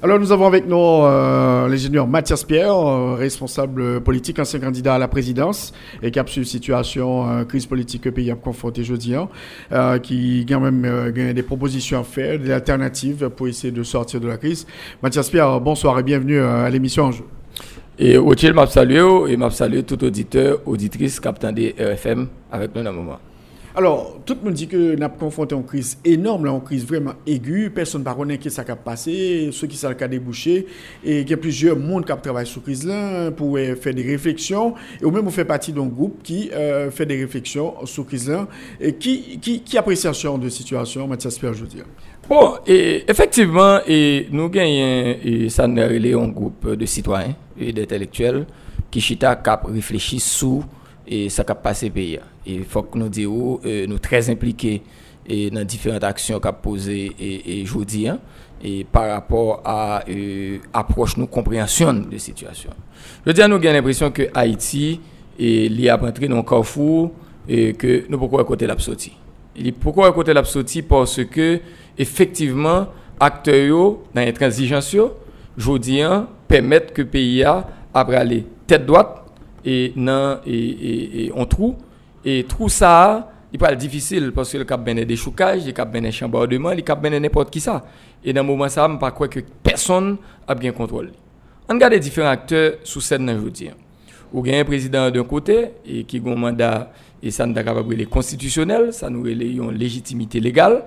Alors nous avons avec nous euh, l'ingénieur Mathias Pierre, euh, responsable politique, ancien candidat à la présidence et qui a situation euh, crise politique que pays a confronté aujourd'hui, hein, euh, qui a même des propositions à faire, des alternatives pour essayer de sortir de la crise. Mathias Pierre, bonsoir et bienvenue à l'émission En jeu. Et Otil m'a salué et m'a salué tout auditeur, auditrice, capitaine des RFM avec nous dans moment. Alors, tout le monde dit que nous avons confronté une crise énorme, là, une crise vraiment aiguë. Personne ne connaît qui ça a passé, ceux qui ça a débouché. Et il y a plusieurs monde qui travaillent sur crise là pour euh, faire des réflexions. Et même on fait partie d'un groupe qui euh, fait des réflexions sur crise là. Et qui, qui, qui appréciation de situation, Mathias Pierre, je veux dire? Bon, et effectivement, et nous gagnons, ça nous un groupe de citoyens et d'intellectuels qui chita cap réfléchir sur et ça a passé pays. Il faut que nous disions, euh, nous très impliqués dans différentes actions qu'a posées et, et hein, et par rapport à euh, approche nous compréhension de situation. Je veux dire, nous avons l'impression que Haïti est lié à rentrer dans un carrefour et que nous pourquoi côté l'absoti. Pourquoi côté l'absoti parce que effectivement acteurs dans les transigences jeudi hein, permettent que pays a après aller tête droite et et, et, on trou. Et trou ça il pas difficile parce que le cap ben des choucages le cap ben des chambardements le cap ben n'importe qui ça. Et dans le moment ça me pas croire que personne a bien contrôle on regarde les différents acteurs sous scène aujourd'hui ou gagne un président d'un côté et qui a un mandat et ça nous capable de constitutionnel ça nous une légitimité légale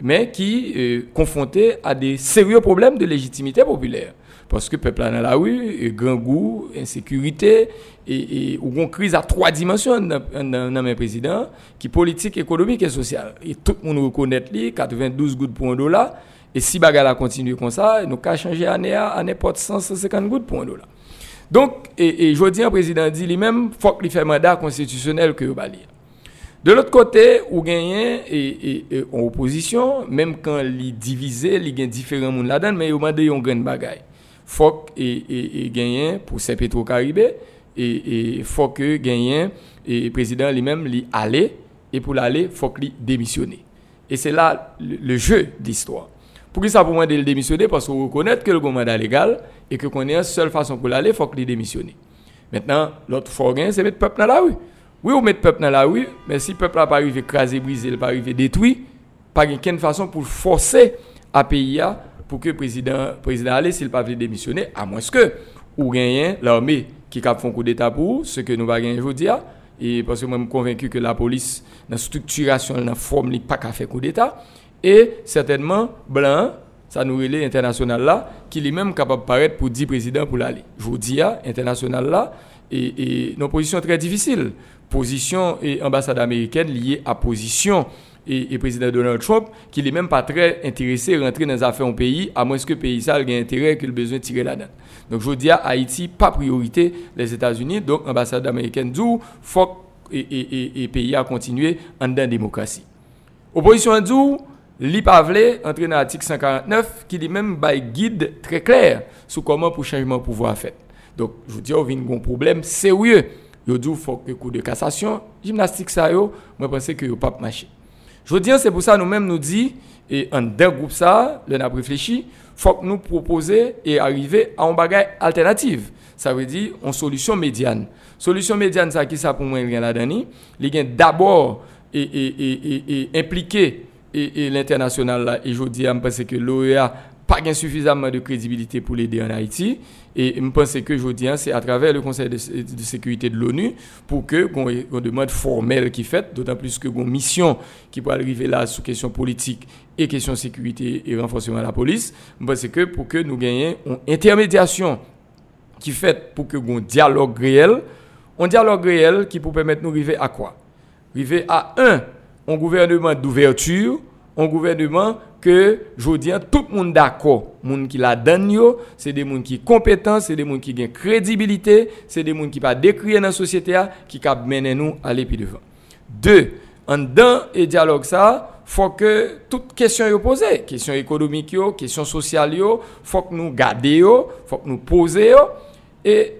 mais qui est euh, confronté à des sérieux problèmes de légitimité populaire parce que le peuple est dans la rue, grand goût, insécurité, et, et ou une crise à trois dimensions dans, mes présidents, qui politique, économique et sociale. Et tout le monde reconnaît lui, 92 gouttes pour un dollar, et si bagala continue comme ça, nous pouvons changer année à, n'importe 150 gouttes pour un dollar. Donc, et, et je dis, le président dit lui-même, faut qu'il fasse mandat constitutionnel que vous de l'autre côté, ou gagnez et, et, en opposition, même quand il divisé, il y a différents monde là-dedans, mais il y a un grand bagaille faut et, et, gagner pour Saint-Pétro-Caribé et, et faut que et le président lui-même lui aller et pour l'aller faut qu'il démissionne. Et c'est là le, jeu d'histoire. Pour que ça pour moi de le démissionner parce qu'on reconnaît que le mandat légal et que qu'on est une seule façon pour l'aller faut qu'il démissionne. Maintenant, l'autre faut gagner c'est mettre le peuple dans la rue. Oui, on met le peuple dans la rue, mais si le peuple n'a pas arrivé écrasé, brisé, il pas arrivé détruit, pas de façon pour forcer à payer pour que le président, président allait s'il pas démissionner, à moins que ou gagne l'armée qui fait un coup d'état pour ce que nous va gagner aujourd'hui. Et parce que moi, je suis convaincu que la police, dans la structuration, dans la forme, n'a pas qu'à faire coup d'état. Et certainement, blanc, ça nous relève international là, qui est même capable de paraître pour 10 présidents pour l'aller. Vous dis, international là, et, et nos positions très difficiles. Position et ambassade américaine liée à position et, le président Donald Trump, qui n'est même pas très intéressé à rentrer dans les affaires au pays, à moins que le pays ait intérêt qu'il ait besoin de tirer là-dedans. Donc je dis à Haïti, pas priorité les États-Unis, donc l'ambassade américaine dit faut et, et, et, pays a continuer en dans démocratie. Opposition dit l'IPAVLE, entrer dans l'article 149, qui dit même un guide très clair sur comment pour changement de pouvoir fait. Donc je dis, on a un problème sérieux. Il faut que coup de cassation, gymnastique ça yo, moi pense que yo pas marcher. Je veux dire, c'est pour ça nous-mêmes nous dit, et en deux groupes ça, on a réfléchi, faut que nous proposer et arriver à un bagage alternative. Ça veut dire une solution médiane. Solution médiane, ça qui ça pour moi, a là-dedans. Il y d'abord et, et, et, et, impliquer l'international. Et je dis, je pense que l'OEA pas suffisamment de crédibilité pour l'aider en Haïti. Et je pense que je dis, c'est à travers le Conseil de, sécurité de l'ONU pour que qu'on une demande formelle qui fait, d'autant plus que une mission qui peut arriver là sous question politique et question sécurité et renforcement de la police. Je pense que pour que nous gagnions une intermédiation qui fait pour que un dialogue réel, un dialogue réel qui peut permettre nous arriver à quoi? Arriver à un, un gouvernement d'ouverture, un gouvernement que je dis tout le monde d'accord. Monde qui la donne c'est des gens qui compétents c'est des gens qui ont crédibilité c'est des gens qui pas décrire dans la société qui cap mener nous à l'épi devant deux en dans et dialogue ça faut que toutes questions yo posées questions économiques yo questions sociales yo faut que nous garder yo faut que nous poser yo. Et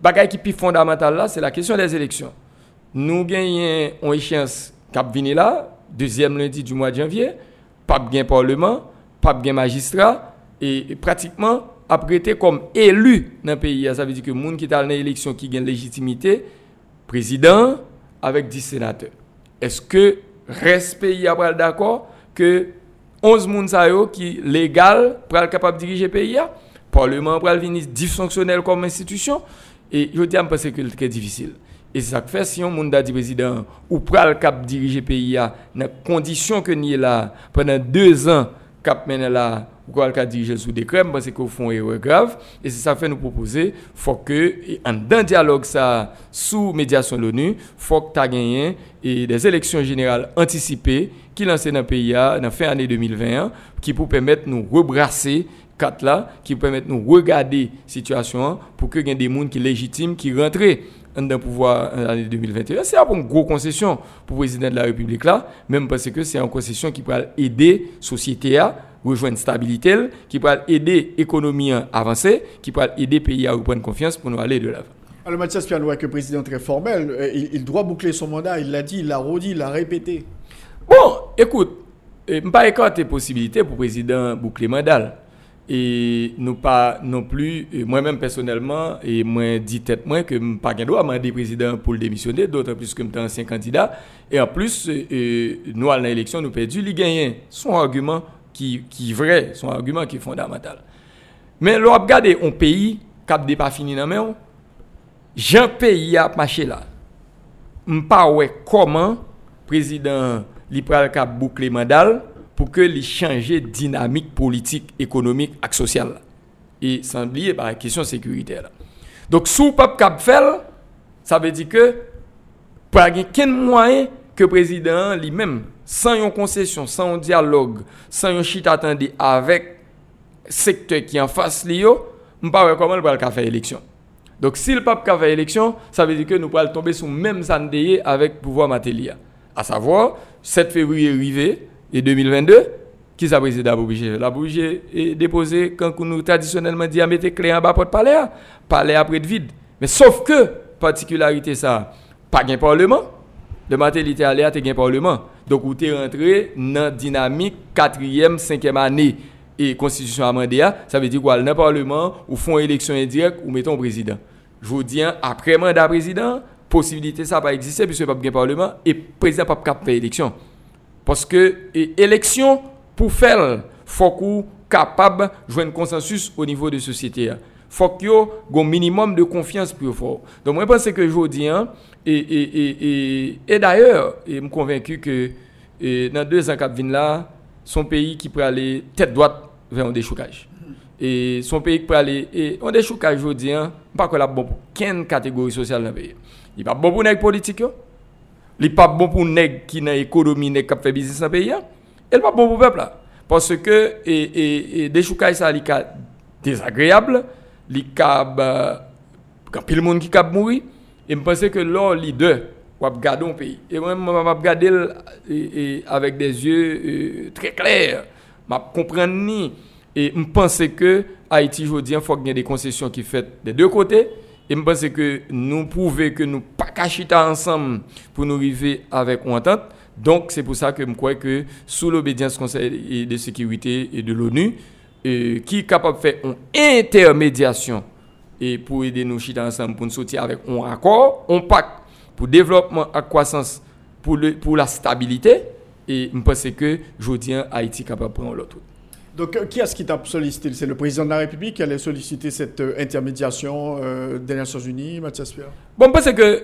bagay qui plus fondamental là c'est la question des élections. Nous gagnons une échéance cap venir là deuxième lundi du mois de janvier pas bien parlement, pas bien magistrat, et, pratiquement apprêté comme élu dans le pays. Ça veut dire que le monde qui dans l'élection qui gagne légitimité, président avec 10 sénateurs. Est-ce que reste pays après d'accord que 11 personnes qui légal pour être capable de diriger le pays, parlement pour venir dysfonctionnel comme institution et je dis que c'est très difficile. Et c'est ça que fait si on monde dit président ou pral cap diriger pays dans les conditions que nous là pendant deux ans cap mener là ou quoi diriger sous décret parce qu'au fond est grave. Et c'est ça fait nous proposer faut que en un dialogue ça sous médiation de l'ONU faut que tu gagné et des élections générales anticipées qui lancent dans le pays dans la fin année 2021 qui pour permettre nous rebrasser quatre là qui permettent nous regarder la situation pour que y ait des gens qui légitimes qui rentrent dans pouvoir en l'année 2021. C'est une grosse concession pour le président de la République là, même parce que c'est une concession qui peut aider la société à rejoindre stabilité, qui peut aider l'économie à avancer, qui peut aider le pays à reprendre confiance pour nous aller de l'avant. Alors Mathias Piano que président très formel, euh, il, doit boucler son mandat, il l'a dit, il l'a redit, il l'a répété. Bon, écoute, je ne pas écarter possibilité pour le président boucler le mandat E nou pa non pli, e mwen men personelman, e mwen di tet mwen ke m pa gen do a mandi prezident pou l demisyonde, dotan plus ke m te ansyen kandida, e an plus e, e, nou al nan eleksyon nou pedu, li genyen son argument ki, ki vre, son argument ki fondamental. Men lor ap gade on peyi, kap de pa fini nan men ou, jan peyi ap mache la. M pa we koman prezident li pral kap boukle mandal, pour que les changer dynamique politique, économique et sociale. Et sans oublier par la question sécuritaire. Donc, sous pape cap ça veut dire que avoir aucun moyen que le président lui-même, sans une concession, sans un dialogue, sans un chit attendu avec le secteur qui est en face, je ne pas comment il va faire l'élection. Donc, si le pape fait l'élection, ça veut dire que nous pourrons tomber sur le même sandé avec le pouvoir matériel. À savoir, 7 février arrivé, et 2022, qui s'est président La obligé est déposé quand nous traditionnellement dit à mettre clé en bas pour palais, palais après de vide. Mais sauf que, particularité ça, pas de parlement, le matérialité à a un parlement. Donc, vous êtes rentré dans la dynamique 4e, 5e année et constitution amendée, ça veut dire quoi? Dans le parlement, ou font élection indirecte ou mettons président. Je vous dis, après mandat président, possibilité ça pas exister puisque pas de parlement et président pas faire élection. Parce que l'élection, pour faire, faut qu'on capable de jouer un consensus au niveau de la société. Il faut qu'il y ait un minimum de confiance plus fort. Donc, je pense que je dis, hein, et, et, d'ailleurs, je suis convaincu que dans deux ans son pays qui peut aller tête droite vers un déchocage. Et son pays qui peut aller, et un déchocage, je dis, hein, pas que la bon pour quelle catégorie sociale dans le pays. Il n'est pas bon pour les politiques. Il n'est pas bon pour les qui dans l'économie, qui fait business dans pays. N'est pas bon pour le peuple. Parce que et, et, des choses ça est désagréable, il y a plus de monde qui mourir. Et je pense que là, les deux, on va regarder un pays. Et moi, vais regarder avec des yeux euh, très clairs. Vais comprendre. Et je pense que Haïti, aujourd'hui, il faut qu'il y ait des concessions qui faites des deux côtés. Et je pense que nous prouvons que nous pas cacher ensemble pour nous arriver avec une entente. Donc, c'est pour ça que je crois que sous l'obédience du Conseil de sécurité et de l'ONU, euh, qui est capable de faire une intermédiation et pour aider nous chiter ensemble pour nous sortir avec un accord, un pacte pour développement et croissance, pour, le, pour la stabilité. Et je pense que je dis Haïti capable de prendre l'autre. Donc, euh, qui est-ce qui t'a sollicité C'est le président de la République qui allait solliciter cette euh, intermédiation euh, des Nations Unies, Mathias Pierre? Bon, parce que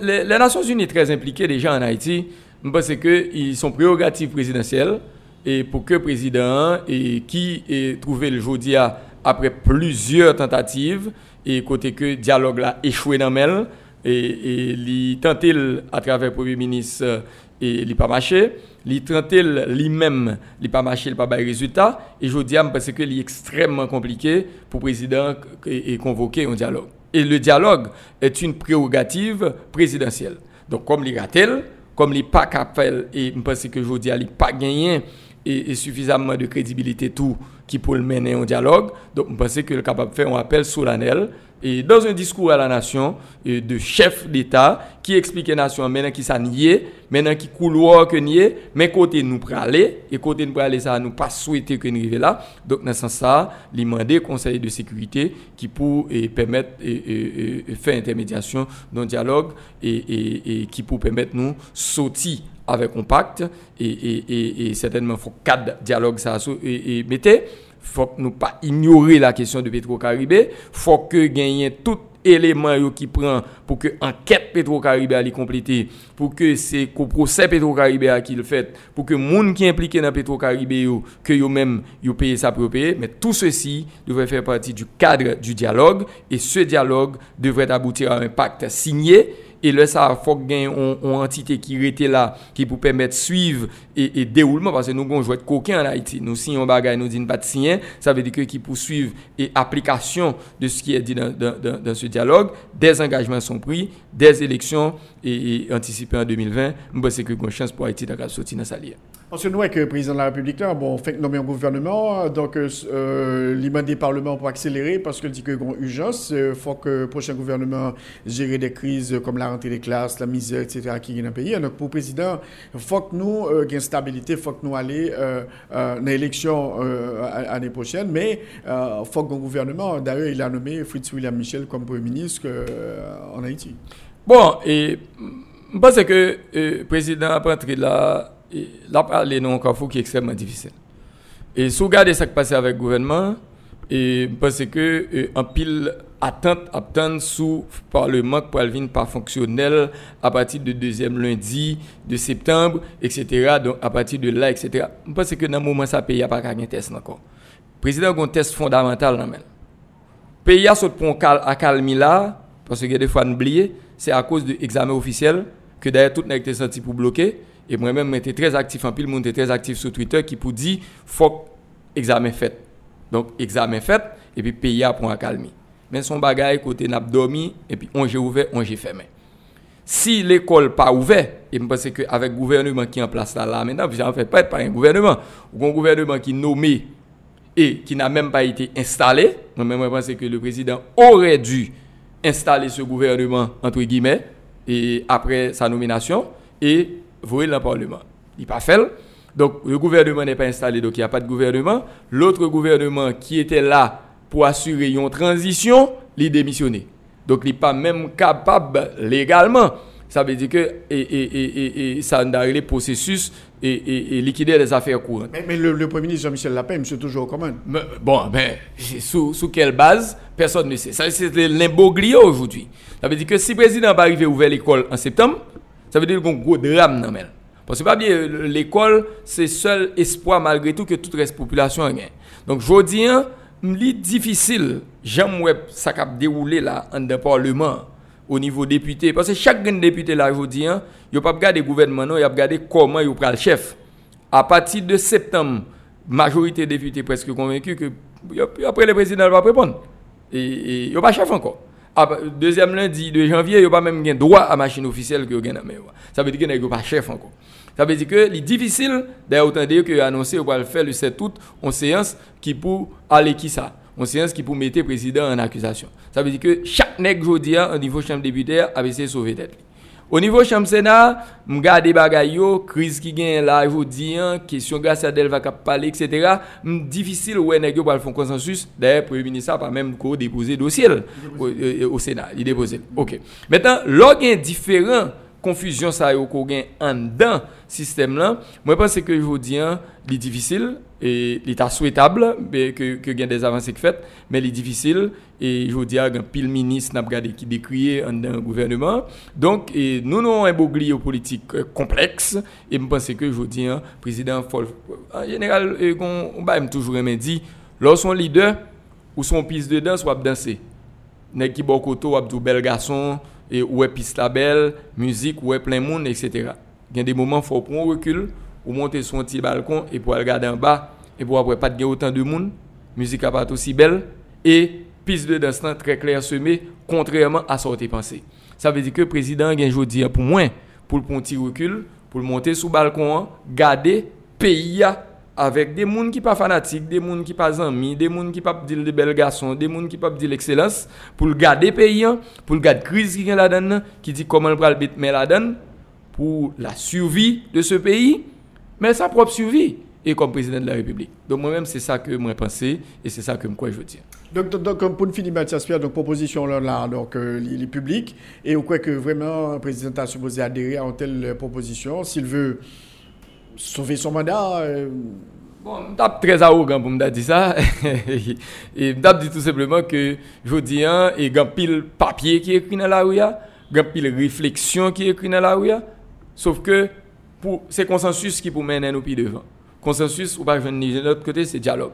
les, Nations Unies sont très impliquées déjà en Haïti. Parce qu'ils sont prérogatives présidentielles. Et pour que le président, et qui est trouvé le jeudi après plusieurs tentatives, et côté que le dialogue a échoué dans Mel, et, il tenté à travers le Premier ministre, et il pas marché li tenté lui-même, il pas marché, il pas de résultat et je dis parce que c'est extrêmement compliqué pour le président et, convoquer un dialogue. Et le dialogue est une prérogative présidentielle. Donc comme il tel, comme il pas capable et je pense que je dis il pas gagné et, suffisamment de crédibilité tout qui le mener en dialogue. Donc, je pense que le capable de faire un appel solennel et dans un discours à la nation de chef d'État qui explique la nation maintenant qui ça nié, maintenant qui couloir que nié, mais côté nous aller et côté nous aller ça nous pas souhaiter que nous arrivions là. Donc dans ce sens ça, il conseil de sécurité qui pour et permettre et, faire intermédiation dans le dialogue et, qui pour permettre nous sortir avec un pacte et, et, certainement faut cadre dialogue ça et, mettez faut que nous pas ignorer la question de Petro-Caribé, faut que gagner tout élément qui prend pour que enquête Petro-Caribé soit complétée, pour que c'est le procès Petro-Caribé qui le fait, pour que gens qui sont impliqués dans Petro-Caribé, que eux même yo payer ça pour mais tout ceci devrait faire partie du cadre du dialogue. Et ce dialogue devrait aboutir à un pacte signé E lè sa fòk gen yon entite ki rete la ki pou pèmèt suiv e, e deroulement, parce nou gon jwèt kokè an Haiti. Nou si yon bagay nou din pat siyen, sa vè di ke ki pou suiv e aplikasyon de s'ki è di dan se diyalog, des engajman son pri, des eleksyon e anticipè an 2020, mbè se ke kon chans pou Haiti da ka soti nan sa liye. Parce que nous, avec le président de la République, là, bon, fait nommer un gouvernement, donc euh, euh des parlements pour accélérer, parce qu'il dit qu'il a une urgence. Il euh, faut que le prochain gouvernement gère des crises comme la rentrée des classes, la misère, etc., qui est dans le pays. Donc, pour le président, il faut que nous euh, une stabilité, il faut que nous allions euh, dans l'élection l'année prochaine, mais il faut qu'un gouvernement, d'ailleurs, il a nommé Fritz William Michel comme Premier ministre en Haïti. Bon, et je pense que le président a entré là là, parler non Carrefour qui est extrêmement difficile. Et si vous regardez ce qui passe avec le gouvernement, et parce que euh, en pile attente attente sous parlement pour venir pas fonctionnel à partir du deuxième lundi de septembre etc donc à partir de là etc je pense que dans le moment ça pays a pas gagné test encore. Président a un test fondamental dans le pays a saute pour à calmer là parce que des fois oublié c'est à cause de l'examen officiel que d'ailleurs tout n'a été senti pour bloquer et moi-même, j'étais très actif en pile, monde était très actif sur Twitter qui pour dire faut examen fait. Donc examen fait et puis pays pour un calme. Mais son bagage côté n'a dormi et puis on j'ai ouvert, on j'ai fermé. Si l'école pas ouvert, et je pense qu'avec le gouvernement qui est en place là, là maintenant, en fait pas un gouvernement, ou un gouvernement qui est nommé et qui n'a même pas été installé, moi-même je pense que le président aurait dû installer ce gouvernement, entre guillemets, et après sa nomination, et voyez le Parlement. Il n'est pas fait. Donc, le gouvernement n'est pas installé, donc il n'y a pas de gouvernement. L'autre gouvernement qui était là pour assurer une transition, il démissionné. Donc, il n'est pas même capable légalement. Ça veut dire que et, et, et, ça a les processus et, liquider les affaires courantes. Mais, le, Premier ministre Jean-Michel Lapin, M. toujours comment Bon, ben, sous, sous, quelle base? Personne ne sait. Ça, c'est l'imbroglio aujourd'hui. Ça veut dire que si le président va arriver à ouvrir l'école en septembre, Ça veut dire qu'on gros drame nan men. Parce que pas bien, l'école, c'est seul espoir malgré tout que toute reste population a Donc, je dis, li difficile, j'aime web ça cap déroulé là, en de parlement, au niveau député. Parce que chaque député là, je dis, il pas regarder gouvernement, non, il a regardé comment il prend le chef. À partir de septembre, majorité députés presque convaincus que après le président va répondre. Et, et il pas chef encore. Deuxième lundi de janvier, il n'y a pas même gain droit à machine officielle que gain Ça veut dire qu'il n'y a pas chef encore. Ça veut dire que c'est difficile d'ailleurs autant dire que annoncé on va le faire le 7 août une séance qui pour aller qui ça. Une séance qui pour mettre le président en accusation. Ça veut dire que chaque nègre jodi au niveau chambre député a essayé de sauver tête. O nivou chanm sena, m gade bagay yo, kriz ki gen la jodian, kesyon grasa del va kap pale, etc. M difisil wè negyo pal fon konsensus, daye Premier Ministre pa mèm ko depose dosil euh, o, o sena, li depose. Ok. Metan, lò gen diferent konfuzyon sa yo ko gen an dan sistem lan, mwen pense ke jodian li difisil, et l'état souhaitable mais que, que gain des avancées faites mais il est difficile. Et je vous dis un pile ministre n'a regardé qui décrié un gouvernement. Donc et nous avons un bouclier glio politique euh, complexe. Et je pense que je vous dis un président en général e on va toujours aimer dit lorsqu'on leader ou son piste de danse ou danser. Nèg qui bokoto ou bel garçon et ou piste la belle musique ou plein monde etc. Il y a des moments faut prendre recul ou monter sur un petit balcon et pour regarder en bas, et pour après pas de autant de monde, musique pas aussi belle, et piste de danse très clair semé, contrairement à ce que pensé. Ça veut dire que le président a aujourd'hui pour moins, pour le petit recul, pour monter sur le balcon, garder pays avec des gens qui pas fanatiques, des gens qui pas amis, des gens qui pas dire de belles garçons, des gens qui pas dire l'excellence pour le garder pays, pour le garder crise qui est là-dedans, qui dit comment le le mettre là-dedans pour la survie de ce pays, mais sa propre survie et comme président de la République. Donc moi-même, c'est ça que moi pensé et c'est ça que moi je veux dire. Donc, donc, pour finir, Mathias Pierre, donc proposition là, là donc euh, les publics et vous croyez que vraiment le président a supposé adhérer à une telle proposition s'il veut sauver son mandat euh... Bon, je suis très arrogant pour me dire ça. et je dis tout simplement que je dis, il y a pile papier qui est écrit dans la rue, il y a pile réflexion qui est écrit dans la rue, sauf que c'est consensus qui peut mener nous plus devant. Consensus, ou pas de l'autre côté, c'est dialogue.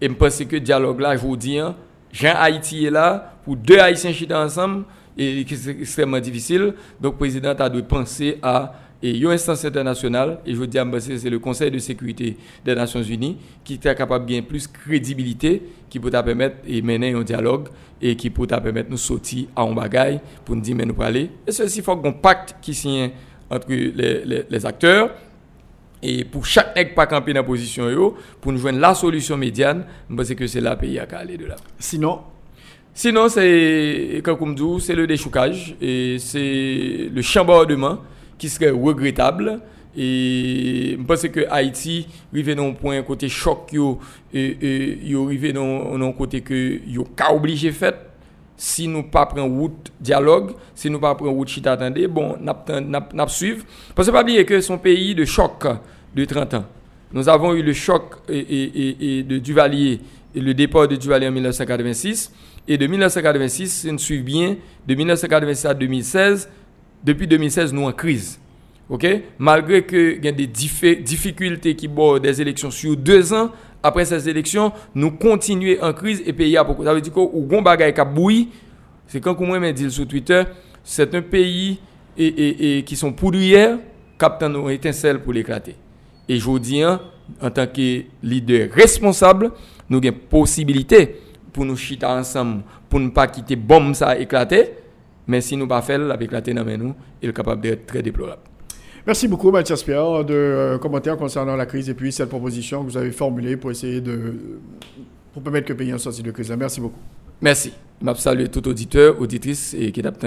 Et je pense que dialogue là, je vous dis, hein, Jean Haïti est là, pour deux Haïtiens chiter ensemble, et c'est extrêmement difficile. Donc, le président a dû penser à une instance internationale, et je vous dis, c'est le Conseil de sécurité des Nations Unies, qui est capable de gagner plus de crédibilité, qui peut permettre de mener un dialogue, et qui peut permettre de nous sortir à un bagaille pour nous dire, mais nous parler. Et ceci, il faut qu'on pacte qui signe entre les, les acteurs, et pour chaque nègre pas camper dans la position, yo, pour nous joindre la solution médiane, je pense que c'est là le pays à aller de là. Sinon? Sinon, c'est, comme je c'est le déchoucage et c'est le chambardement qui serait regrettable. Et je pense que Haïti arrive dans un point côté choc, yo, et, et, arrive dans un côté que yo pas obligé fait si nous pas prendre route dialogue, si nous pas prendre route chita attendez, bon, n'a suivre parce que pas oublier que son pays de choc de 30 ans. Nous avons eu le choc et, de Duvalier et le départ de Duvalier en 1986 et de 1986, si nous suivons bien, de 1986 à 2016, depuis 2016 nous en crise. OK? Malgré que y a des difficultés qui bordent des élections sur deux ans, après ces élections, nous continuons en crise et pays a beaucoup. Ça veut dire que ou gon c'est quand moi me dit sur Twitter, c'est un pays qui sont poudrières, captant nos étincelles pour l'éclater. Et je dis, hein, en tant que leader responsable, nous avons possibilité pour nous chiter ensemble, pour ne pas quitter bombe ça éclater. Mais si nous pas faire, la éclater nous, il est capable d'être très déplorable. Merci beaucoup, Mathias Pierre, de euh, commentaires concernant la crise et puis cette proposition que vous avez formulée pour essayer de. pour permettre que le pays en sorte de crise. Merci beaucoup. Merci. Je tout auditeur, auditrice et qui